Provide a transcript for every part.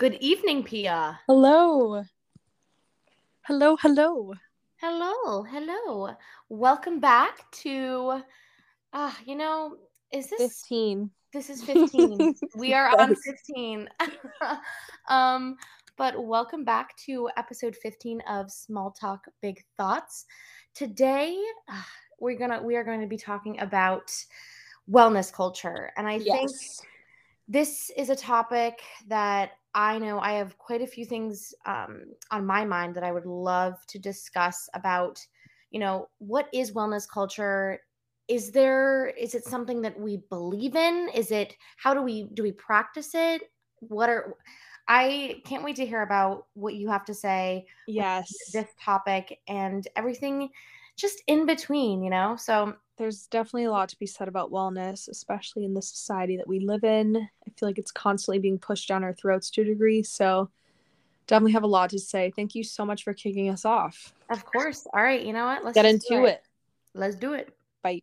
Good evening, Pia. Hello. Hello, hello. Hello, hello. Welcome back to ah, you know, is this 15. this is 15. we are on 15. um, but welcome back to episode 15 of Small Talk Big Thoughts. Today, ah, we're gonna we are going to be talking about wellness culture. And I think Yes. This is a topic that I know I have quite a few things um, on my mind that I would love to discuss about, you know, what is wellness culture? Is there, is it something that we believe in? Is it, how do we, do we practice it? What are, I can't wait to hear about what you have to say Yes. this topic and everything just in between, you know? So There's definitely a lot to be said about wellness, especially in the society that we live in. I feel like it's constantly being pushed down our throats to a degree. So definitely have a lot to say. Thank you so much for kicking us off. of course. All right. You know what? Let's Get into it. Let's do it. Bye.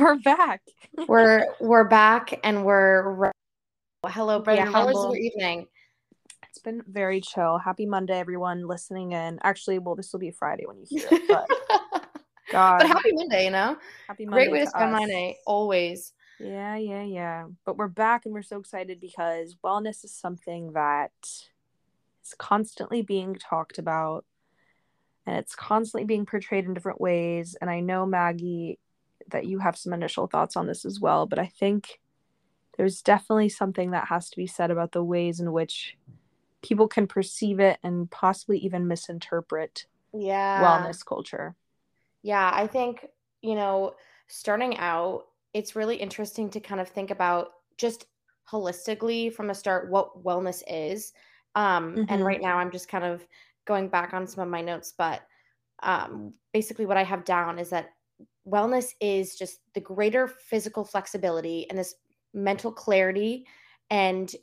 We're back. we're we're back and we're re- hello Ready Bria. to How was your evening? It's been very chill. Happy Monday, everyone listening in. Actually, well, this will be Friday when you hear it, but God, but happy Monday, you know? happy Monday Great way to to spend us. Monday, always. Yeah, yeah, yeah. But we're back and we're so excited because wellness is something that is constantly being talked about and it's constantly being portrayed in different ways. And I know, Maggie, that you have some initial thoughts on this as well, but I think there's definitely something that has to be said about the ways in which people can perceive it and possibly even misinterpret Yeah. wellness culture. Yeah, I think, you know, starting out, it's really interesting to kind of think about just holistically from the start what wellness is. Um, and Mhm. right now I'm just kind of going back on some of my notes, but um, basically what I have down is that wellness is just the greater physical flexibility and this mental clarity and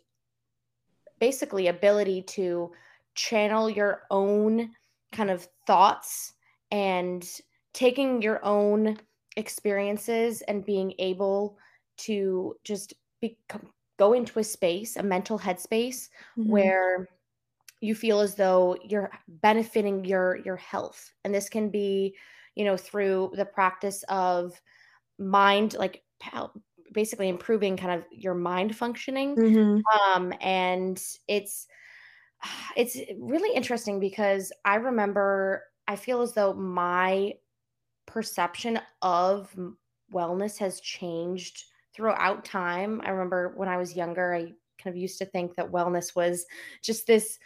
basically ability to channel your own kind of thoughts and taking your own experiences and being able to just be, go into a space, a mental headspace Mhm. where you feel as though you're benefiting your your health and this can be you know through the practice of mind like basically improving kind of your mind functioning Mhm. um and it's it's really interesting because i remember i feel as though my perception of wellness has changed throughout time i remember when i was younger i kind of used to think that wellness was just this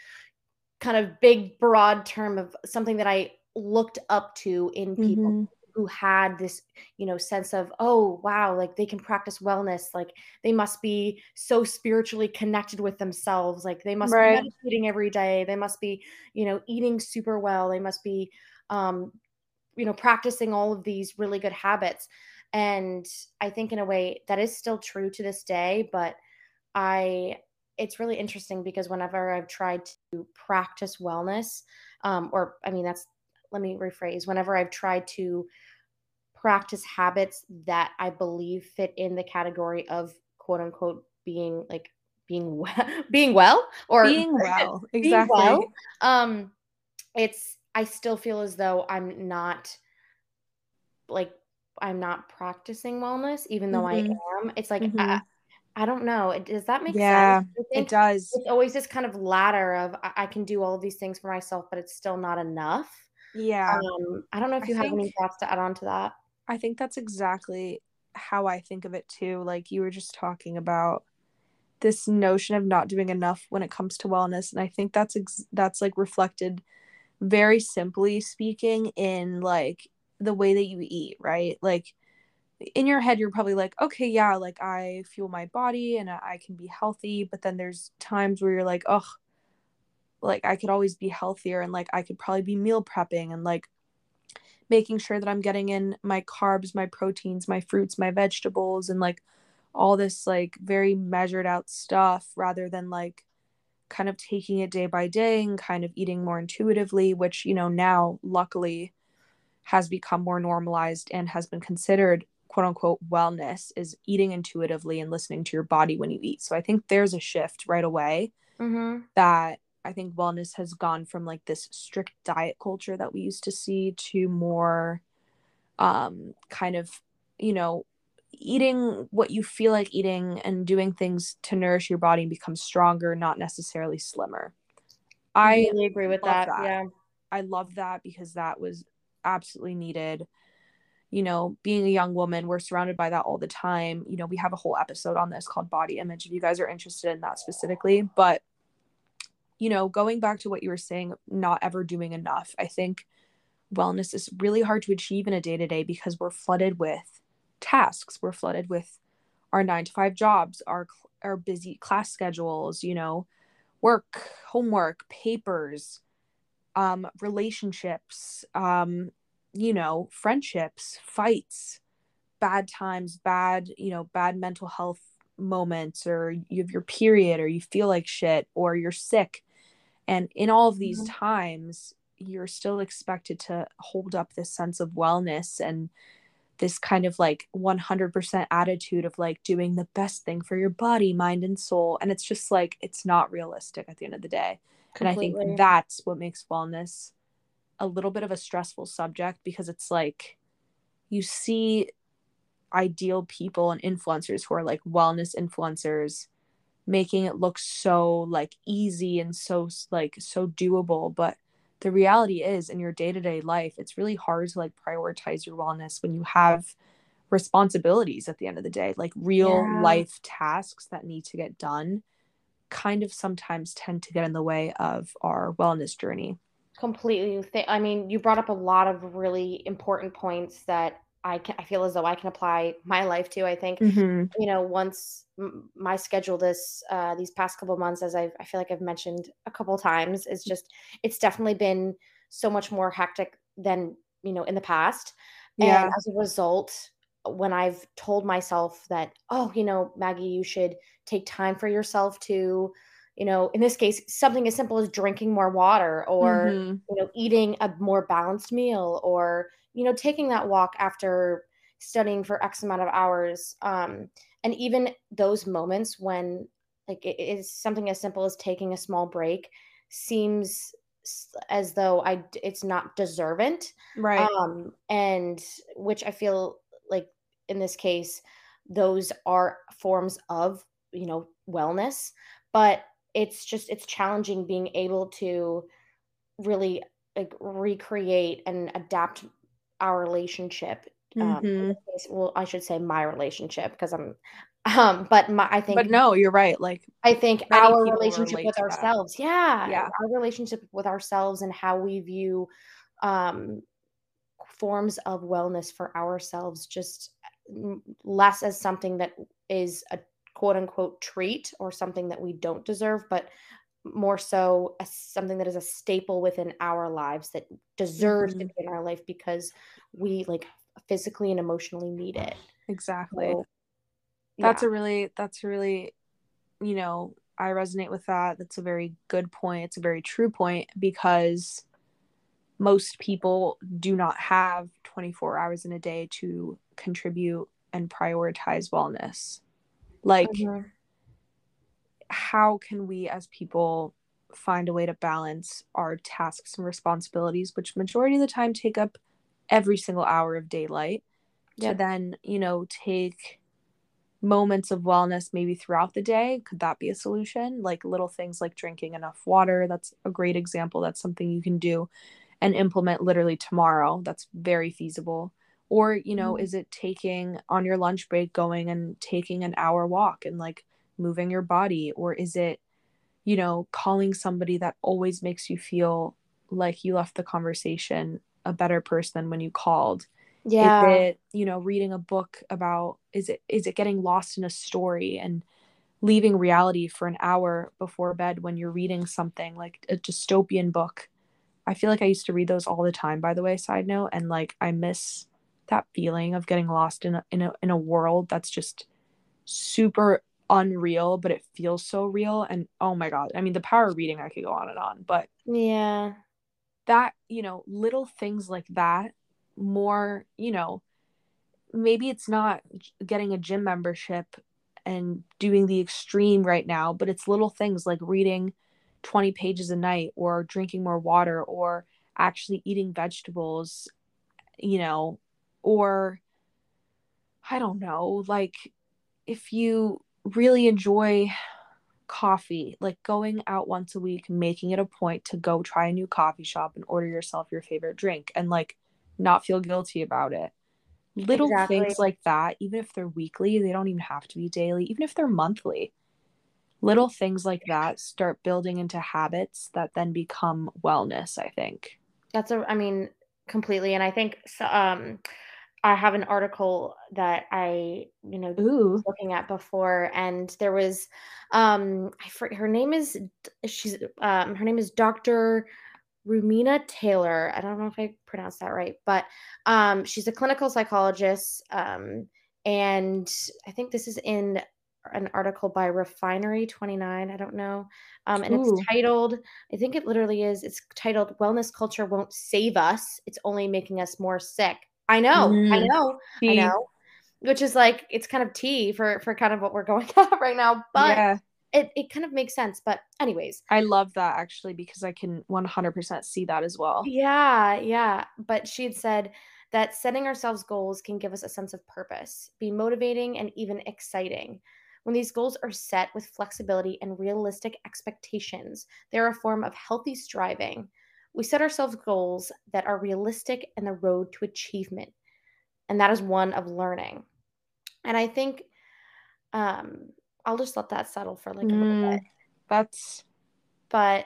kind of big broad term of something that i looked up to in people Mhm. who had this you know sense of oh wow like they can practice wellness like they must be so spiritually connected with themselves like they must Right. be meditating every day they must be you know eating super well they must be um you know practicing all of these really good habits and i think in a way that is still true to this day but i it's really interesting because whenever i've tried to practice wellness um or i mean that's let me rephrase whenever i've tried to practice habits that i believe fit in the category of quote unquote being like being well being well or Being well. being Exactly. well um it's i still feel as though i'm not like i'm not practicing wellness even though i Mhm. am it's like I, Mhm. I don't know does that make Yeah, sense i It does. it's always this kind of ladder of I, I can do all of these things for myself but it's still not enough Yeah. um i don't know if I you have any thoughts to add on to that I think that's exactly how I think of it too. Like you were just talking about this notion of not doing enough when it comes to wellness, and I think that's ex- that's like reflected very simply speaking in like the way that you eat, right? Like in your head you're probably like, okay, yeah, like I fuel my body and I I can be healthy, but then there's times where you're like, oh, like I could always be healthier and like I could probably be meal prepping and like making sure that I'm getting in my carbs, my proteins, my fruits, my vegetables and like all this like very measured out stuff rather than like kind of taking it day by day and kind of eating more intuitively, which, you know, now luckily has become more normalized and has been considered quote unquote wellness is eating intuitively and listening to your body when you eat. So I think there's a shift right away Mm-hmm. that I think wellness has gone from like this strict diet culture that we used to see to more um kind of, you know, eating what you feel like eating and doing things to nourish your body and become stronger, not necessarily slimmer. I really agree with that. that. Yeah. I love that because that was absolutely needed. You know, being a young woman, we're surrounded by that all the time. You know, we have a whole episode on this called body image if you guys are interested in that specifically. But, you know, going back to what you were saying, not ever doing enough, I think wellness is really hard to achieve in a day to day because we're flooded with tasks. We're flooded with our nine to five jobs, our, our busy class schedules, you know, work, homework, papers, um, relationships, um, you know, friendships, fights, bad times, bad, you know, bad mental health moments, or you have your period, or you feel like shit, or you're sick. And in all of these Mhm. times, you're still expected to hold up this sense of wellness and this kind of like 100% attitude of like doing the best thing for your body, mind, and soul. And it's just like, it's not realistic at the end of the day. And I think that's what makes wellness a little bit of a stressful subject because it's like you see ideal people and influencers who are like wellness influencers making it look so like easy and so like so doable but the reality is in your day-to-day life it's really hard to like prioritize your wellness when you have responsibilities at the end of the day like real Yeah. life tasks that need to get done kind of sometimes tend to get in the way of our wellness journey completely th- i mean you brought up a lot of really important points that i can i feel as though i can apply my life to i think mm-hmm. you know once m- my schedule this uh these past couple months as i've i feel like i've mentioned a couple times is just it's definitely been so much more hectic than you know in the past yeah and as a result when i've told myself that oh you know maggie you should take time for yourself to you know in this case something as simple as drinking more water or Mhm. you know eating a more balanced meal or you know taking that walk after studying for x amount of hours um and even those moments when like it is something as simple as taking a small break seems as though I it's not deservant right. Um and which i feel like in this case those are forms of you know wellness but it's just it's challenging being able to really like recreate and adapt our relationship um Mhm. case, well i should say my relationship because i'm um but my i think but no you're right like I think our relationship with to that. ourselves, yeah, Yeah. our relationship with ourselves and how we view um, forms of wellness for ourselves, just mm, less as something that is a quote unquote treat or something that we don't deserve, but more so as something that is a staple within our lives that deserves to Mhm. be in our life because we like physically and emotionally need it. exactly So, that's yeah. a really that's a really you know i resonate with that that's a very good point it's a very true point because most people do not have 24 hours in a day to contribute and prioritize wellness like Mhm. How can we as people find a way to balance our tasks and responsibilities which majority of the time take up every single hour of daylight to then you know take moments of wellness maybe throughout the day? Could that be a solution? Like little things like drinking enough water that's a great example. That's something you can do and implement literally tomorrow. That's very feasible. Or you know Mhm. is it taking on your lunch break going and taking an hour walk and like moving your body? Or is it you know calling somebody that always makes you feel like you left the conversation a better person than when you called? Yeah. is it you know reading a book about is it is it getting lost in a story and leaving reality for an hour before bed when you're reading something like a dystopian book? I feel like i used to read those all the time by the way side note and like i miss that feeling of getting lost in a in a, in a world that's just super unreal, but it feels so real. And oh my God, I mean, the power of reading, I could go on and on, but yeah, that, you know, little things like that, more, you know, maybe it's not getting a gym membership and doing the extreme right now, but it's little things like reading 20 pages a night or drinking more water or actually eating vegetables, you know, or I don't know, like if you really enjoy coffee, like going out once a week, making it a point to go try a new coffee shop and order yourself your favorite drink and like not feel guilty about it. Little exactly. things like that, even if they're weekly, they don't even have to be daily, even if they're monthly. Little things like that start building into habits that then become wellness, I think. That's a, I mean, completely. And I think um, I have an article that I, you know, was looking at before, and there was, um, I her name is she's um, her name is Dr. Rumina Taylor. I don't know if I pronounced that right, but um, she's a clinical psychologist, um, and I think this is in an article by Refinery 29. I don't know, um, and Ooh. it's titled. I think it literally is. It's titled "Wellness Culture Won't Save Us. It's Only Making Us More Sick." I know, mm. I know, tea. I know. Which is like it's kind of tea for for kind of what we're going at right now, but yeah. it it kind of makes sense. But anyways, I love that actually because I can 100% see that as well. Yeah, yeah. But she had said that setting ourselves goals can give us a sense of purpose, be motivating and even exciting. When these goals are set with flexibility and realistic expectations, they're a form of healthy striving we set ourselves goals that are realistic and the road to achievement. And that is one of learning. And I think um, I'll just let that settle for like a little mm, bit. That's but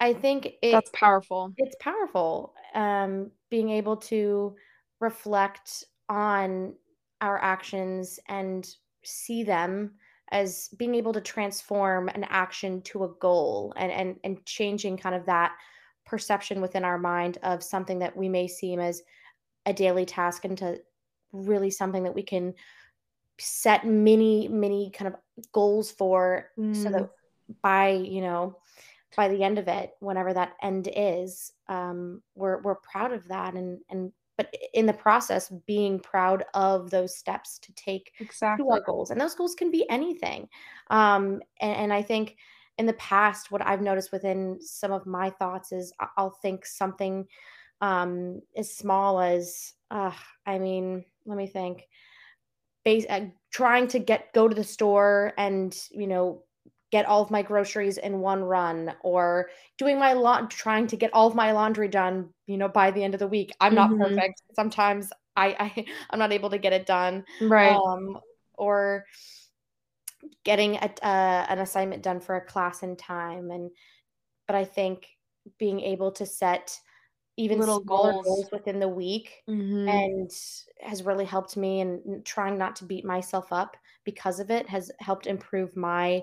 I think it, that's powerful. It's powerful. Um, being able to reflect on our actions and see them as being able to transform an action to a goal and and and changing kind of that perception within our mind of something that we may seem as a daily task into really something that we can set many many kind of goals for mm. so that by you know by the end of it whenever that end is um we're we're proud of that and and but in the process being proud of those steps to take exactly. to our goals and those goals can be anything um and, and i think in the past, what I've noticed within some of my thoughts is I'll think something um, as small as, uh, I mean, let me think, base, uh, trying to get go to the store and you know get all of my groceries in one run or doing my lawn trying to get all of my laundry done you know by the end of the week. I'm not mm-hmm. perfect. Sometimes i, I i'm not able to get it done right. um or getting a, uh, an assignment done for a class in time and but i think being able to set even little goals. goals within the week mm-hmm. and has really helped me and trying not to beat myself up because of it has helped improve my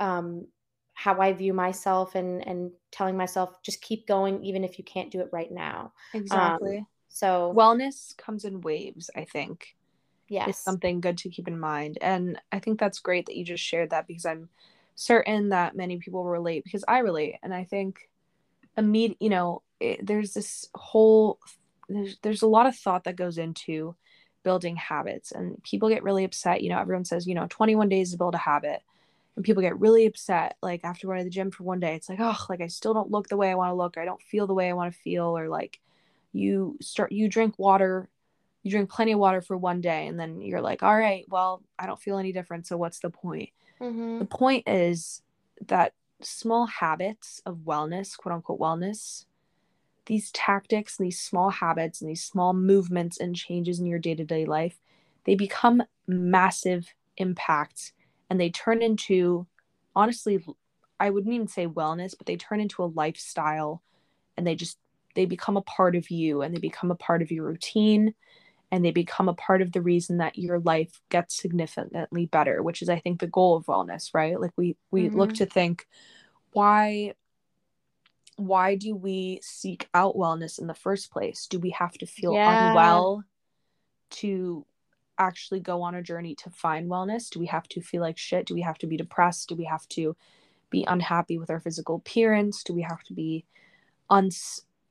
um, how I view myself and and telling myself just keep going even if you can't do it right now. Exactly. Um, so wellness comes in waves, I think yes. is something good to keep in mind. And I think that's great that you just shared that because I'm certain that many people relate because I relate. And I think immediate, you know, it, there's this whole there's there's a lot of thought that goes into building habits and people get really upset you know everyone says you know 21 days to build a habit and people get really upset like after going to the gym for one day it's like oh like i still don't look the way i want to look or i don't feel the way i want to feel or like you start you drink water you drink plenty of water for one day and then you're like all right well i don't feel any different so what's the point mm-hmm. the point is that small habits of wellness quote unquote wellness these tactics and these small habits and these small movements and changes in your day-to-day life they become massive impacts and they turn into honestly i wouldn't even say wellness but they turn into a lifestyle and they just they become a part of you and they become a part of your routine and they become a part of the reason that your life gets significantly better which is i think the goal of wellness right like we we mm-hmm. look to think why why do we seek out wellness in the first place do we have to feel yeah. unwell to actually go on a journey to find wellness? Do we have to feel like shit? Do we have to be depressed? Do we have to be unhappy with our physical appearance? Do we have to be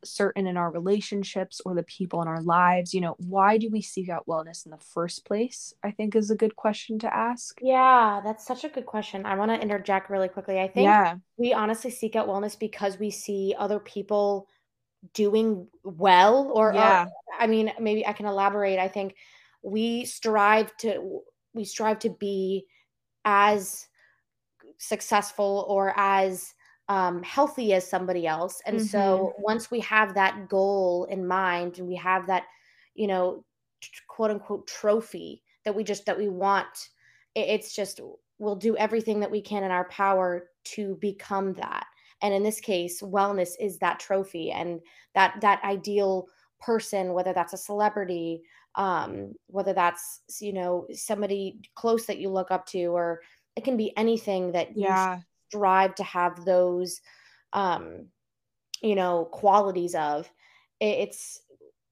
uncertain in our relationships or the people in our lives? You know, why do we seek out wellness in the first place? I think is a good question to ask. Yeah, that's such a good question. I want to interject really quickly. I think Yeah. we honestly seek out wellness because we see other people doing well or, or Yeah. I mean, maybe I can elaborate. I think we strive to we strive to be as successful or as um, healthy as somebody else. And Mhm. so once we have that goal in mind and we have that, you know, quote unquote trophy that we just that we want, it's just we'll do everything that we can in our power to become that. And in this case, wellness is that trophy and that that ideal person, whether that's a celebrity, um, whether that's you know somebody close that you look up to, or it can be anything that you Yeah. Strive to have those um you know qualities of it's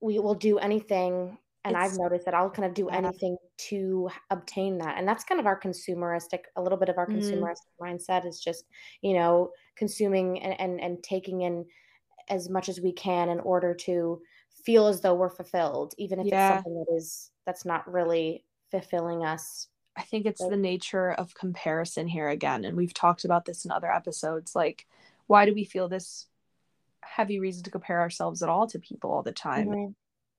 we will do anything and i've noticed that i'll kind of do yeah. anything to obtain that and that's kind of our consumeristic a little bit of our Mm, consumeristic mindset is just you know consuming and and, and taking in as much as we can in order to feel as though we're fulfilled even if it's something that is that's not really fulfilling us I think it's the nature of comparison here again. And we've talked about this in other episodes. Like, why do we feel this heavy reason to compare ourselves at all to people all the time? mhm,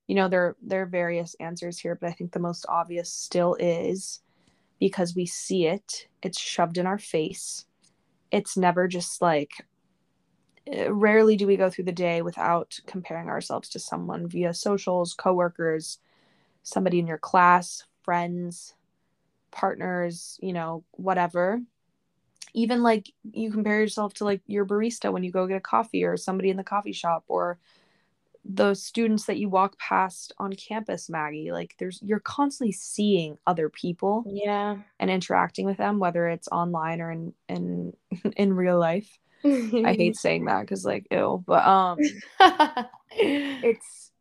You know, there there are various answers here, but I think the most obvious still is because we see it, it's shoved in our face. It's never just like eh, rarely do we go through the day without comparing ourselves to someone via socials, coworkers, somebody in your class, friends, partners, you know, whatever. Even like you compare yourself to like your barista when you go get a coffee or somebody in the coffee shop or those students that you walk past on campus, Maggie. Like there's you're constantly seeing other people yeah and interacting with them, whether it's online or in in in real life. I hate saying that because like ew, but um it's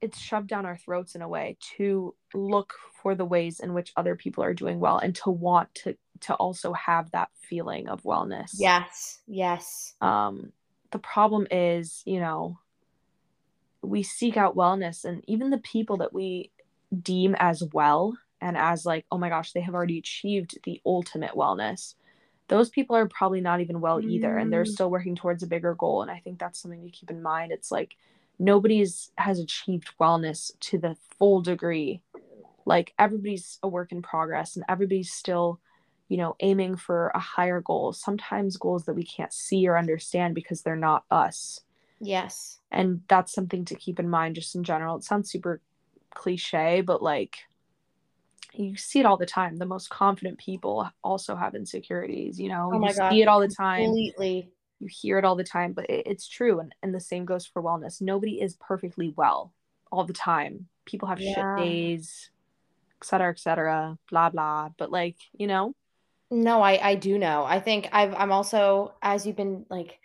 it's shoved down our throats in a way to look for the ways in which other people are doing well and to want to to also have that feeling of wellness. yes yes Um the problem is, you know, we seek out wellness and even the people that we deem as well and as like, oh my gosh, they have already achieved the ultimate wellness. Those people are probably not even well either and they're Mm. still working towards a bigger goal and I think that's something to keep in mind. It's like nobody's has achieved wellness to the full degree. Like everybody's a work in progress and everybody's still you know aiming for a higher goal. Sometimes goals that we can't see or understand because they're not us. Yes. And that's something to keep in mind just in general. It sounds super cliche but like you see it all the time. The most confident people also have insecurities you know? Oh you see it all the time. Completely you hear it all the time but it, it's true and, and the same goes for wellness nobody is perfectly well all the time people have shit days et cetera et cetera blah blah but like you know No, I I do know. I think I've I'm also as you've been like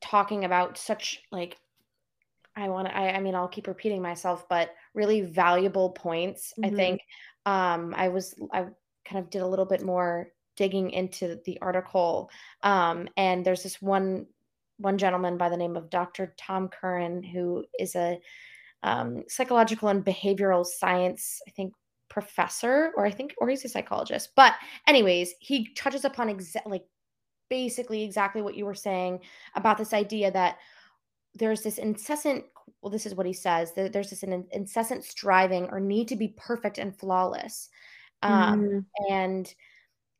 talking about such like I want to I, I mean I'll keep repeating myself, but really valuable points. I Mhm. think um I was I kind of did a little bit more digging into the article. Um and there's this one one gentleman by the name of Dr. Tom Curran who is a um, psychological and behavioral science, I think, professor, or I think, or he's a psychologist. But, anyways, he touches upon exa- like basically exactly what you were saying about this idea that there's this incessant. Well, this is what he says. That there's this in- incessant striving or need to be perfect and flawless, um, Mhm. and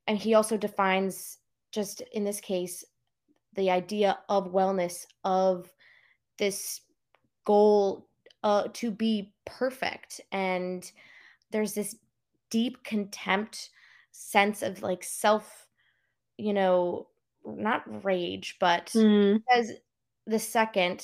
and he also defines just in this case the idea of wellness of this goal uh, to be perfect. And there's this deep contempt sense of like self you know not rage but Mm. as the second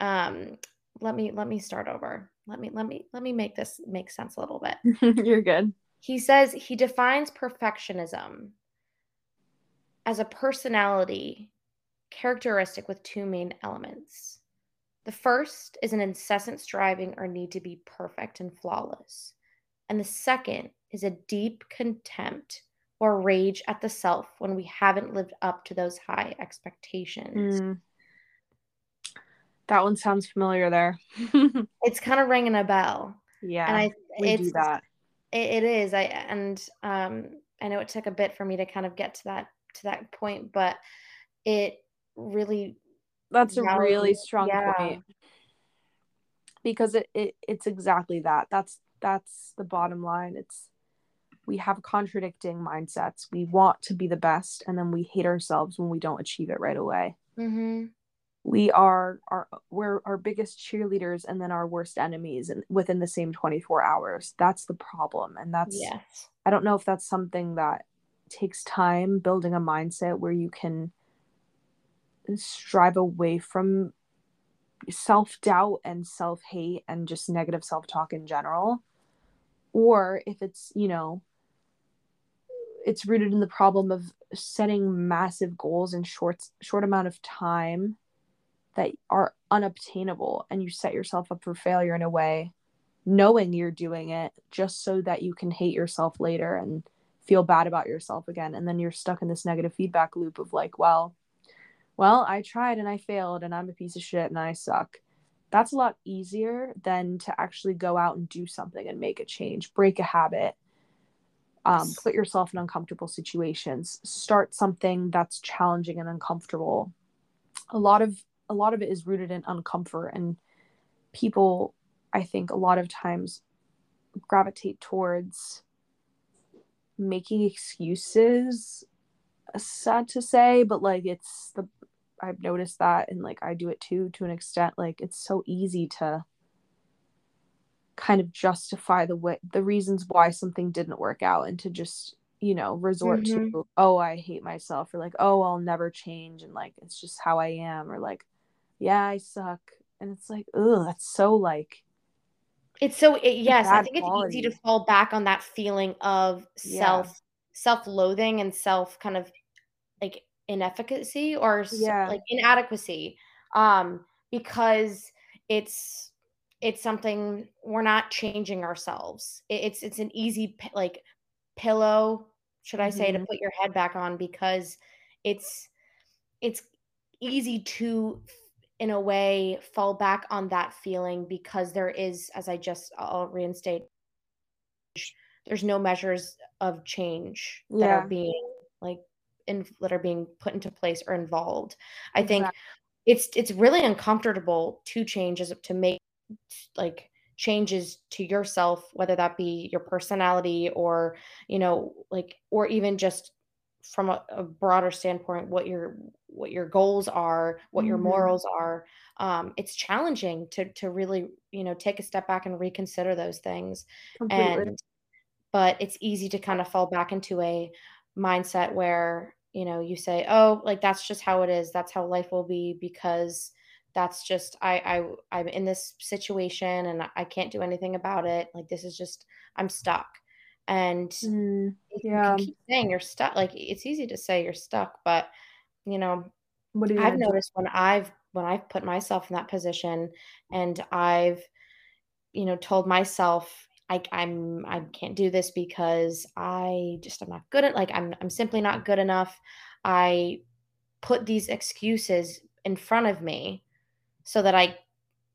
um let me let me start over. Let me let me let me make this make sense a little bit. You're good he says he defines perfectionism as a personality characteristic with two main elements. The first is an incessant striving or need to be perfect and flawless. And the second is a deep contempt or rage at the self when we haven't lived up to those high expectations. Mm. That one sounds familiar there. it's kind of ringing a bell. Yeah. And I we do that. It, it is. I and um I know it took a bit for me to kind of get to that to that point, but it really that's a really strong yeah. point because it, it it's exactly that that's that's the bottom line it's we have contradicting mindsets we want to be the best and then we hate ourselves when we don't achieve it right away mm-hmm. We are our we're our biggest cheerleaders and then our worst enemies and within the same 24 hours that's the problem and that's yes. i don't know if that's something that takes time building a mindset where you can strive away from self doubt and self hate and just negative self talk in general. Or if it's, you know, it's rooted in the problem of setting massive goals in short short amount of time that are unobtainable and you set yourself up for failure in a way knowing you're doing it just so that you can hate yourself later and feel bad about yourself again and then you're stuck in this negative feedback loop of like well well, I tried and I failed and I'm a piece of shit and I suck. That's a lot easier than to actually go out and do something and make a change, break a habit, um, put yourself in uncomfortable situations, start something that's challenging and uncomfortable. A lot of a lot of it is rooted in uncomfort and people I think a lot of times gravitate towards making excuses sad to say but like it's the I've noticed that and like I do it too to an extent like it's so easy to kind of justify the way the reasons why something didn't work out and to just you know resort mm-hmm. to oh I hate myself or like oh I'll never change and like it's just how I am or like yeah I suck and it's like oh that's so like it's so it, yes I think quality. it's easy to fall back on that feeling of yeah. self self-loathing and self kind of like inefficacy or yeah. like inadequacy um because it's it's something we're not changing ourselves it, it's it's an easy like pillow should i say mm-hmm. to put your head back on because it's it's easy to in a way fall back on that feeling because there is as i just i'll reinstate there's no measures of change that yeah. are being like in, that are being put into place or involved. I exactly. think it's it's really uncomfortable to change as to make like changes to yourself whether that be your personality or you know like or even just from a, a broader standpoint what your what your goals are what mm-hmm. your morals are um, it's challenging to to really you know take a step back and reconsider those things Completely. and but it's easy to kind of fall back into a mindset where you know you say oh like that's just how it is. That's how life will be because that's just i i i'm in this situation and i can't do anything about it. Like this is just i'm stuck. And mm, yeah you keep saying you're stuck like it's easy to say you're stuck but you know what i've noticed when i've when i've put myself in that position and i've you know told myself I, I'm I can't do this because I just I'm not good at like I'm I'm simply not good enough. I put these excuses in front of me so that I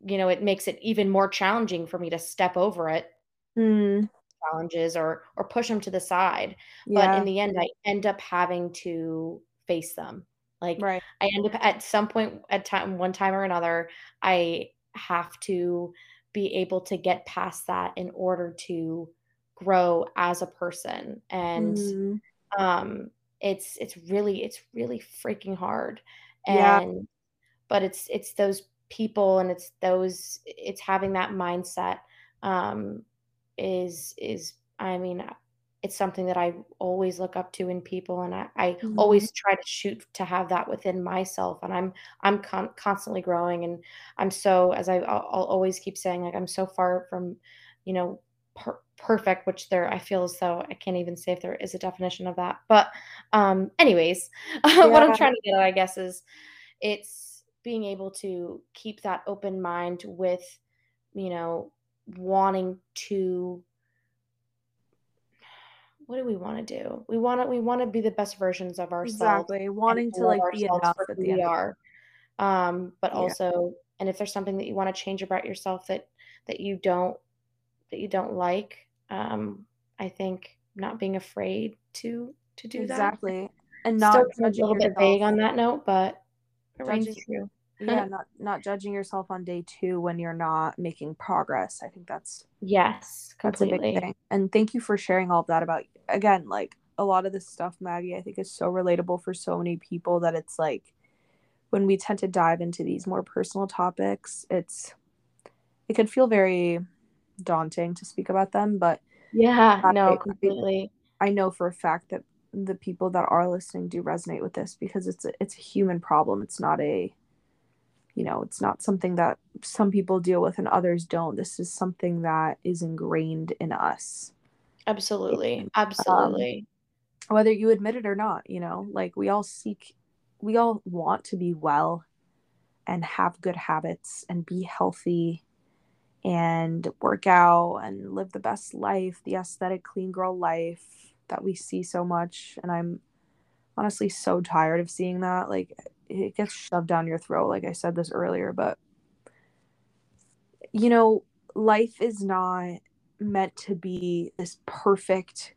you know it makes it even more challenging for me to step over it mm. challenges or or push them to the side yeah. but in the end i end up having to face them like right. i end up at some point at time one time or another i have to be able to get past that in order to grow as a person and mm. um it's it's really it's really freaking hard and yeah. but it's it's those people and it's those it's having that mindset um is is i mean it's something that I always look up to in people, and I, I mm-hmm. always try to shoot to have that within myself. And I'm I'm con- constantly growing, and I'm so as I, I'll, I'll, always keep saying, like I'm so far from, you know, per- perfect. Which there I feel as though I can't even say if there is a definition of that. But um, anyways, yeah. what I'm trying to get at, I guess, is it's being able to keep that open mind with, you know, wanting to what do we want to do? We want to we want to be the best versions of ourselves. Exactly. Wanting to like be enough at the we end. are. Um, but yeah. also and if there's something that you want to change about yourself that that you don't that you don't like, um, I think not being afraid to to do exactly. that. Exactly. And not Still a little bit vague on that note, but it rings true. Yeah, not not judging yourself on day two when you're not making progress. I think that's yes, completely. That's a big thing. And thank you for sharing all of that about again, like a lot of this stuff, Maggie, I think is so relatable for so many people that it's like when we tend to dive into these more personal topics, it's it could feel very daunting to speak about them, but yeah, no, completely. I know for a fact that the people that are listening do resonate with this because it's a, it's a human problem. It's not a you know, it's not something that some people deal with and others don't. This is something that is ingrained in us. Absolutely. Um, Absolutely. Um, whether you admit it or not, you know, like we all seek we all want to be well and have good habits and be healthy and work out and live the best life, the aesthetic clean girl life that we see so much. And I'm honestly so tired of seeing that. Like it gets shoved down your throat, like I said this earlier, but you know, life is not meant to be this perfect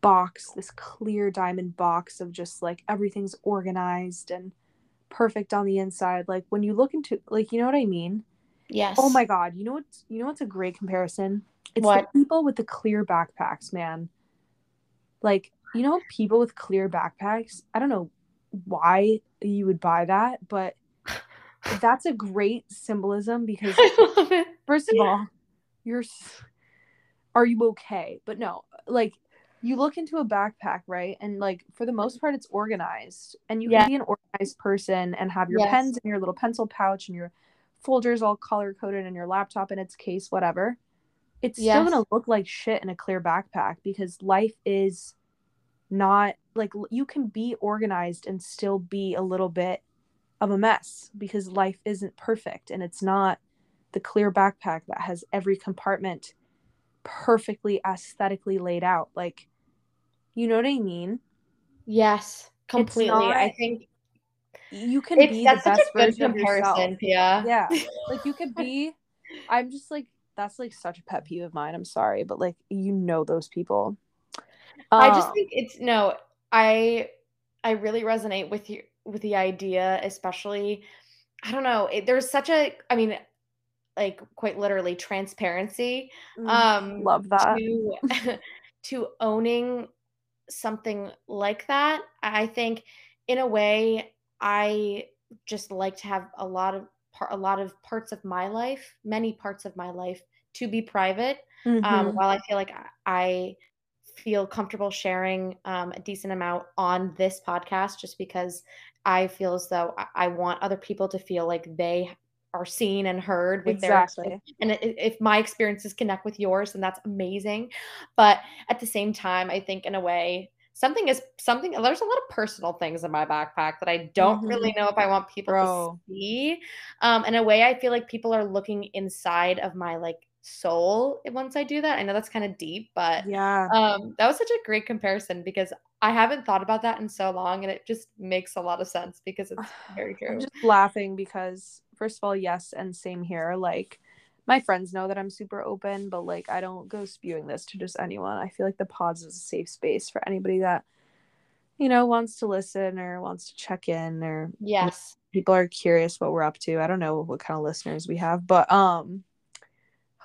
box, this clear diamond box of just like everything's organized and perfect on the inside. Like when you look into like you know what I mean? Yes. Oh my god, you know what's you know what's a great comparison? It's what? the people with the clear backpacks, man. Like, you know people with clear backpacks? I don't know why you would buy that, but that's a great symbolism because first of all, you're are you okay? But no, like you look into a backpack, right? And like for the most part, it's organized, and you yeah. can be an organized person and have your yes. pens in your little pencil pouch and your folders all color coded and your laptop in its case, whatever. It's yes. still gonna look like shit in a clear backpack because life is not like you can be organized and still be a little bit of a mess because life isn't perfect and it's not the clear backpack that has every compartment perfectly aesthetically laid out. Like, you know what I mean? Yes, completely. Not, I think you can be the best version of yourself. Yeah. Yeah. Like you could be I'm just like that's like such a pet peeve of mine. I'm sorry, but like you know those people. I just um, think it's no, I I really resonate with you with the idea, especially I don't know, it, there's such a I mean like quite literally transparency mm, um love that to, to owning something like that i think in a way i just like to have a lot of part, a lot of parts of my life many parts of my life to be private um, mm-hmm. um, while i feel like i feel comfortable sharing um, a decent amount on this podcast just because i feel as though I want other people to feel like they are seen and heard with exactly. their and if my experiences connect with yours then that's amazing but at the same time i think in a way something is something there's a lot of personal things in my backpack that i don't mm-hmm. really know if i want people Bro. to see um in a way i feel like people are looking inside of my like soul once i do that i know that's kind of deep but yeah um that was such a great comparison because i haven't thought about that in so long and it just makes a lot of sense because it's very true i'm just laughing because first of all, yes, and same here. Like my friends know that I'm super open, but like I don't go spewing this to just anyone. I feel like the pods is a safe space for anybody that you know wants to listen or wants to check in or yes, people are curious what we're up to. I don't know what kind of listeners we have, but um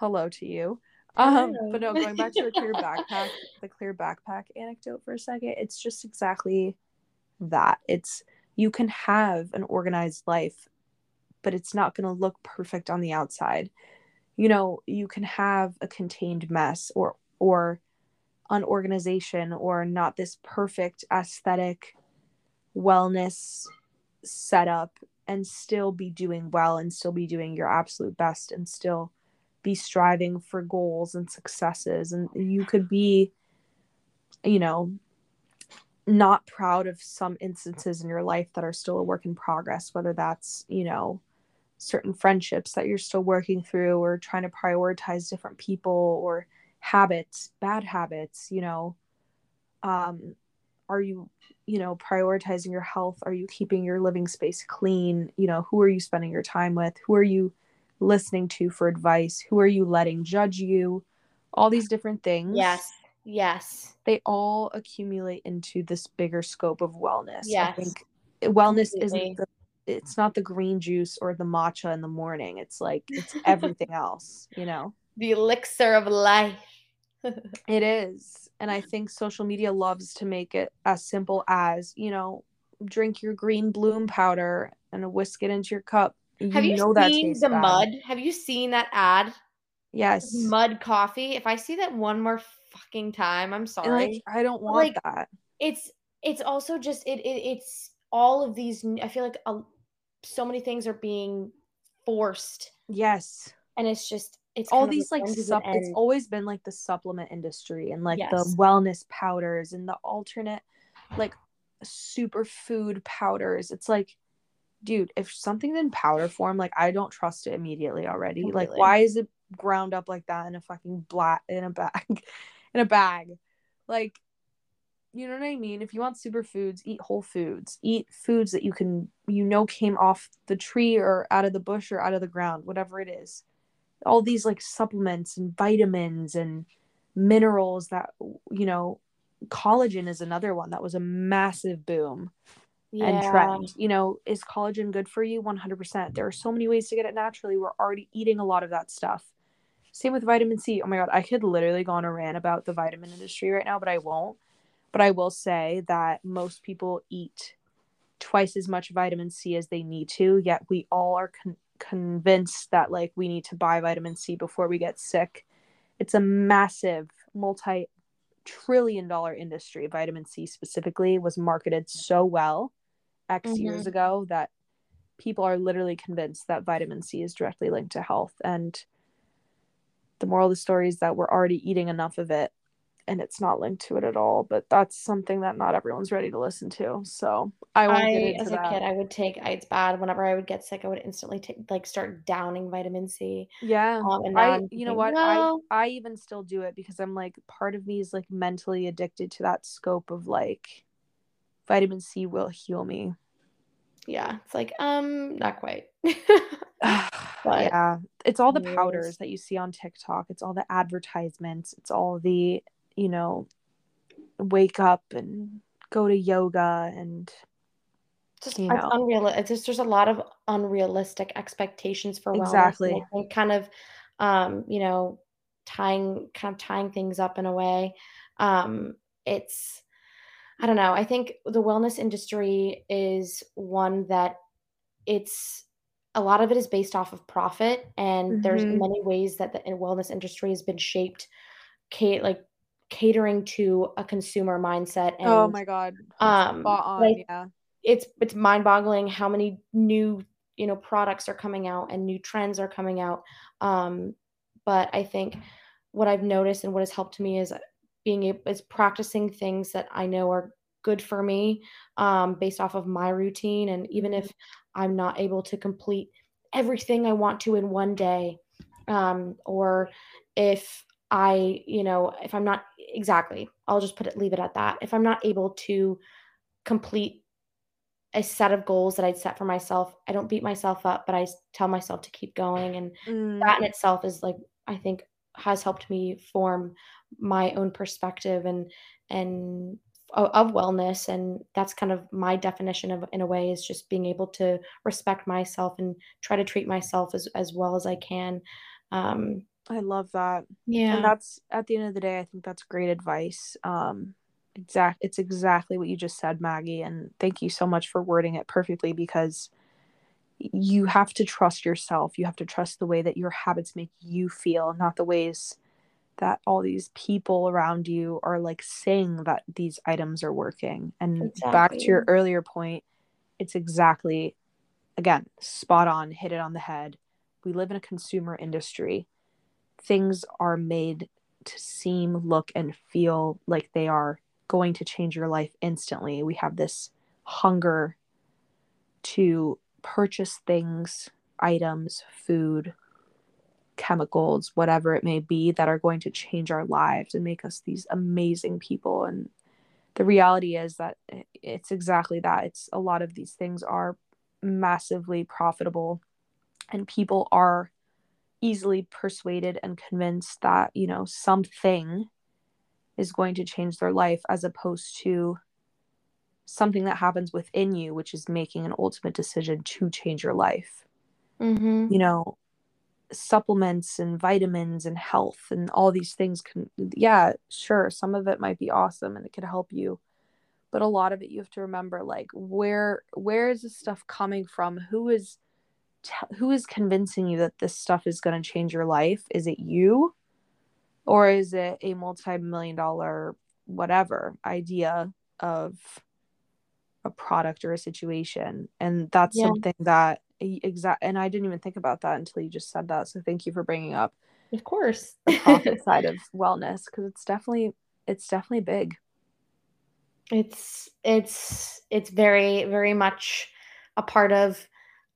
hello to you. Um but no, going back to the clear backpack, the clear backpack anecdote for a second, it's just exactly that. It's you can have an organized life but it's not going to look perfect on the outside. You know, you can have a contained mess or or unorganization or not this perfect aesthetic wellness setup and still be doing well and still be doing your absolute best and still be striving for goals and successes and you could be you know not proud of some instances in your life that are still a work in progress whether that's you know certain friendships that you're still working through or trying to prioritize different people or habits, bad habits, you know, um are you you know prioritizing your health? Are you keeping your living space clean? You know who are you spending your time with? Who are you listening to for advice who are you letting judge you all these different things yes yes they all accumulate into this bigger scope of wellness yes. i think wellness Completely. isn't the it's not the green juice or the matcha in the morning it's like it's everything else you know the elixir of life it is. And I think social media loves to make it as simple as, you know, drink your green bloom powder and whisk it into your cup. Have mm-hmm. you know seen the bad. mud have you seen that ad Yes. mud coffee if i see that one more fucking time i'm sorry like I don't want like, that. it's it's also just it, it it's all of these I feel like a, so many things are being forced Yes. and it's just it's All these like sup it's always been like the supplement industry and like the wellness powders and the alternate like superfood powders. It's like dude, if something's in powder form, like I don't trust it immediately already. Like why is it ground up like that in a fucking black in a bag in a bag? Like you know what I mean? If you want superfoods, eat whole foods. Eat foods that you can you know came off the tree or out of the bush or out of the ground, whatever it is. All these like supplements and vitamins and minerals that you know collagen is another one that was a massive boom and Yeah. trend. You know, is collagen good for you? 100%. There are so many ways to get it naturally. We're already eating a lot of that stuff. Same with vitamin C. Oh my God, I could literally go on a rant about the vitamin industry right now, but I won't. But I will say that most people eat twice as much vitamin C as they need to, yet we all are con- convinced that like we need to buy vitamin C before we get sick. It's a massive multi trillion dollar industry. Vitamin C specifically was marketed so well X years Mhm. ago that people are literally convinced that vitamin C is directly linked to health. And the moral of the story is that we're already eating enough of it and it's not linked to it at all. But that's something that not everyone's ready to listen to. So I I, as a that. kid, I would take. It's bad. Whenever I would get sick, I would instantly take, like, start downing vitamin C. Yeah. Um, and I I'm you know thinking, what well, I I even still do it because I'm like part of me is like mentally addicted to that scope of like vitamin C will heal me. yeah, it's like, um, not quite. yeah, it's all the powders that you see on TikTok. It's all the advertisements. It's all the, you know, wake up and go to yoga and just you it's know. unreal. It's just there's a lot of unrealistic expectations for wellness. and Exactly. I think kind of, um, you know, tying kind of tying things up in a way. Um, it's I don't know. I think the wellness industry is one that it's a lot of it is based off of profit, and there's Mhm. many ways that the wellness industry has been shaped, like catering to a consumer mindset and Oh my god. um Spot on, like yeah. it's it's mind-boggling how many new you know products are coming out and new trends are coming out um but i think what i've noticed and what has helped me is being able is practicing things that i know are good for me um based off of my routine and even if i'm not able to complete everything i want to in one day um or if i you know if i'm not exactly i'll just put it leave it at that if i'm not able to complete a set of goals that I'd set for myself. I don't beat myself up, but I tell myself to keep going. And Mm, that in itself is like, I think has helped me form my own perspective and, and of, wellness. And that's kind of my definition of, in a way, is just being able to respect myself and try to treat myself as, as well as I can. Um, I love that. yeah. And that's at the end of the day, I think that's great advice. Um exact it's exactly what you just said, Maggie, and thank you so much for wording it perfectly because you have to trust yourself. You have to trust the way that your habits make you feel, not the ways that all these people around you are like saying that these items are working. And back to your earlier point, it's exactly again, spot on, hit it on the head. We live in a consumer industry. Things are made to seem, look, and feel like they are going to change your life instantly. We have this hunger to purchase things, items, food, chemicals, whatever it may be, that are going to change our lives and make us these amazing people. And the reality is that it's exactly that. It's a lot of these things are massively profitable and people are easily persuaded and convinced that, you know, something is going to change their life as opposed to something that happens within you, which is making an ultimate decision to change your life. Mm-hmm. You know, supplements and vitamins and health and all these things can, yeah, sure, some of it might be awesome and it could help you. But a lot of it you have to remember like where where is this stuff coming from? Who is t- who is convincing you that this stuff is going to change your life? Is it you? Or is it a multi-million dollar whatever idea of a product or a situation? And that's yeah. something that exact and I didn't even think about that until you just said that. So thank you for bringing up of course the profit side of wellness because it's definitely it's definitely big. It's it's it's very very much a part of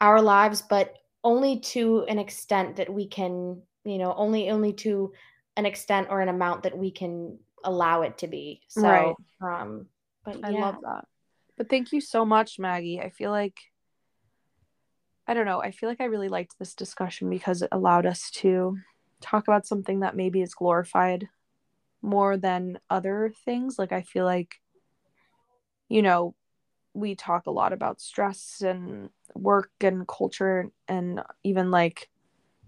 our lives but only to an extent that we can you know only only to an extent or an amount that we can allow it to be so right. um but i love that but thank you so much maggie i feel like i don't know i feel like i really liked this discussion because it allowed us to talk about something that maybe is glorified more than other things like i feel like you know we talk a lot about stress and work and culture and even like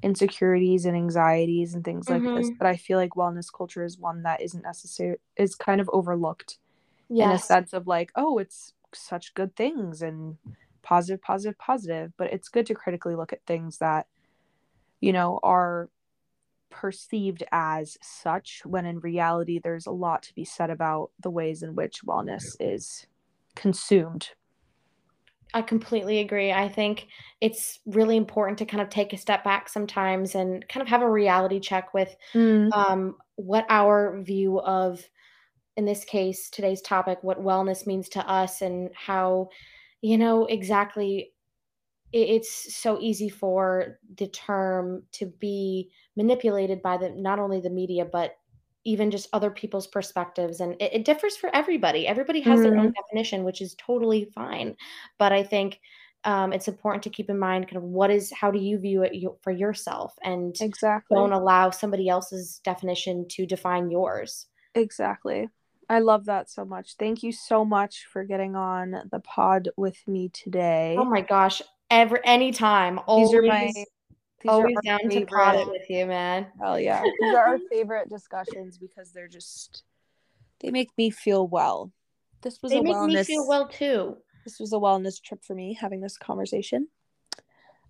insecurities and anxieties and things like mm-hmm. this but i feel like wellness culture is one that isn't necessary is kind of overlooked yes. in a sense of like oh it's such good things and positive positive positive but it's good to critically look at things that you know are perceived as such when in reality there's a lot to be said about the ways in which wellness is consumed. I completely agree. I think it's really important to kind of take a step back sometimes and kind of have a reality check with mm. um, what our view of, in this case, today's topic, what wellness means to us and how, you know, exactly it's so easy for the term to be manipulated by the not only the media but even just other people's perspectives. And it, it differs for everybody. Everybody has mm-hmm. their own mm-hmm. definition which is totally fine. But i think um, it's important to keep in mind kind of what is how do you view it for yourself and exactly. don't allow somebody else's definition to define yours. Exactly i love that so much thank you so much for getting on the pod with me today oh my gosh every anytime always, These are my these Always down favorite. to prod it with you, man. Hell yeah. These are our favorite discussions because they're just they make me feel well. This was they a make wellness, me feel well too. This was a wellness trip for me having this conversation.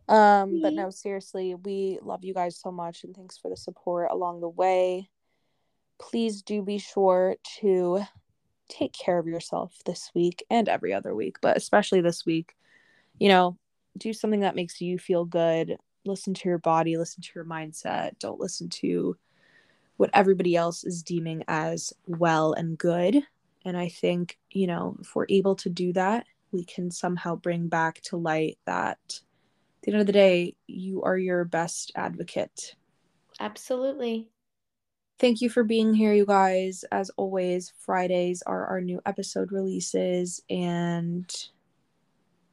Um, but no, seriously, we love you guys so much and thanks for the support along the way. Please do be sure to take care of yourself this week and every other week, but especially this week. You know, do something that makes you feel good listen to your body, listen to your mindset. Don't listen to what everybody else is deeming as well and good. And I think, you know, if we're able to do that, we can somehow bring back to light that at the end of the day, you are your best advocate. Absolutely. Thank you for being here, you guys. As always, Fridays are our new episode releases, and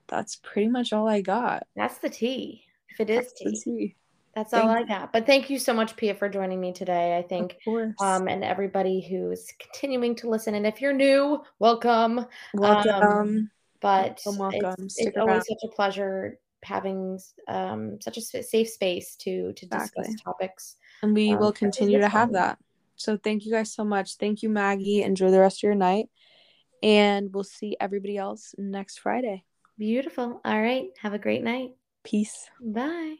that's pretty much all I got. That's the tea if it is tea. That's all I got. But thank you so much, Pia, for joining me today. I think, um, and everybody who's continuing to listen. And if you're new, welcome. Welcome. Um, but welcome, welcome. It's, it's always such a pleasure having um, such a safe space to to exactly. discuss topics. And we um, will continue to have that. So thank you guys so much. Thank you, Maggie. Enjoy the rest of your night. And we'll see everybody else next Friday. Beautiful. All right. Have a great night. Peace. Bye.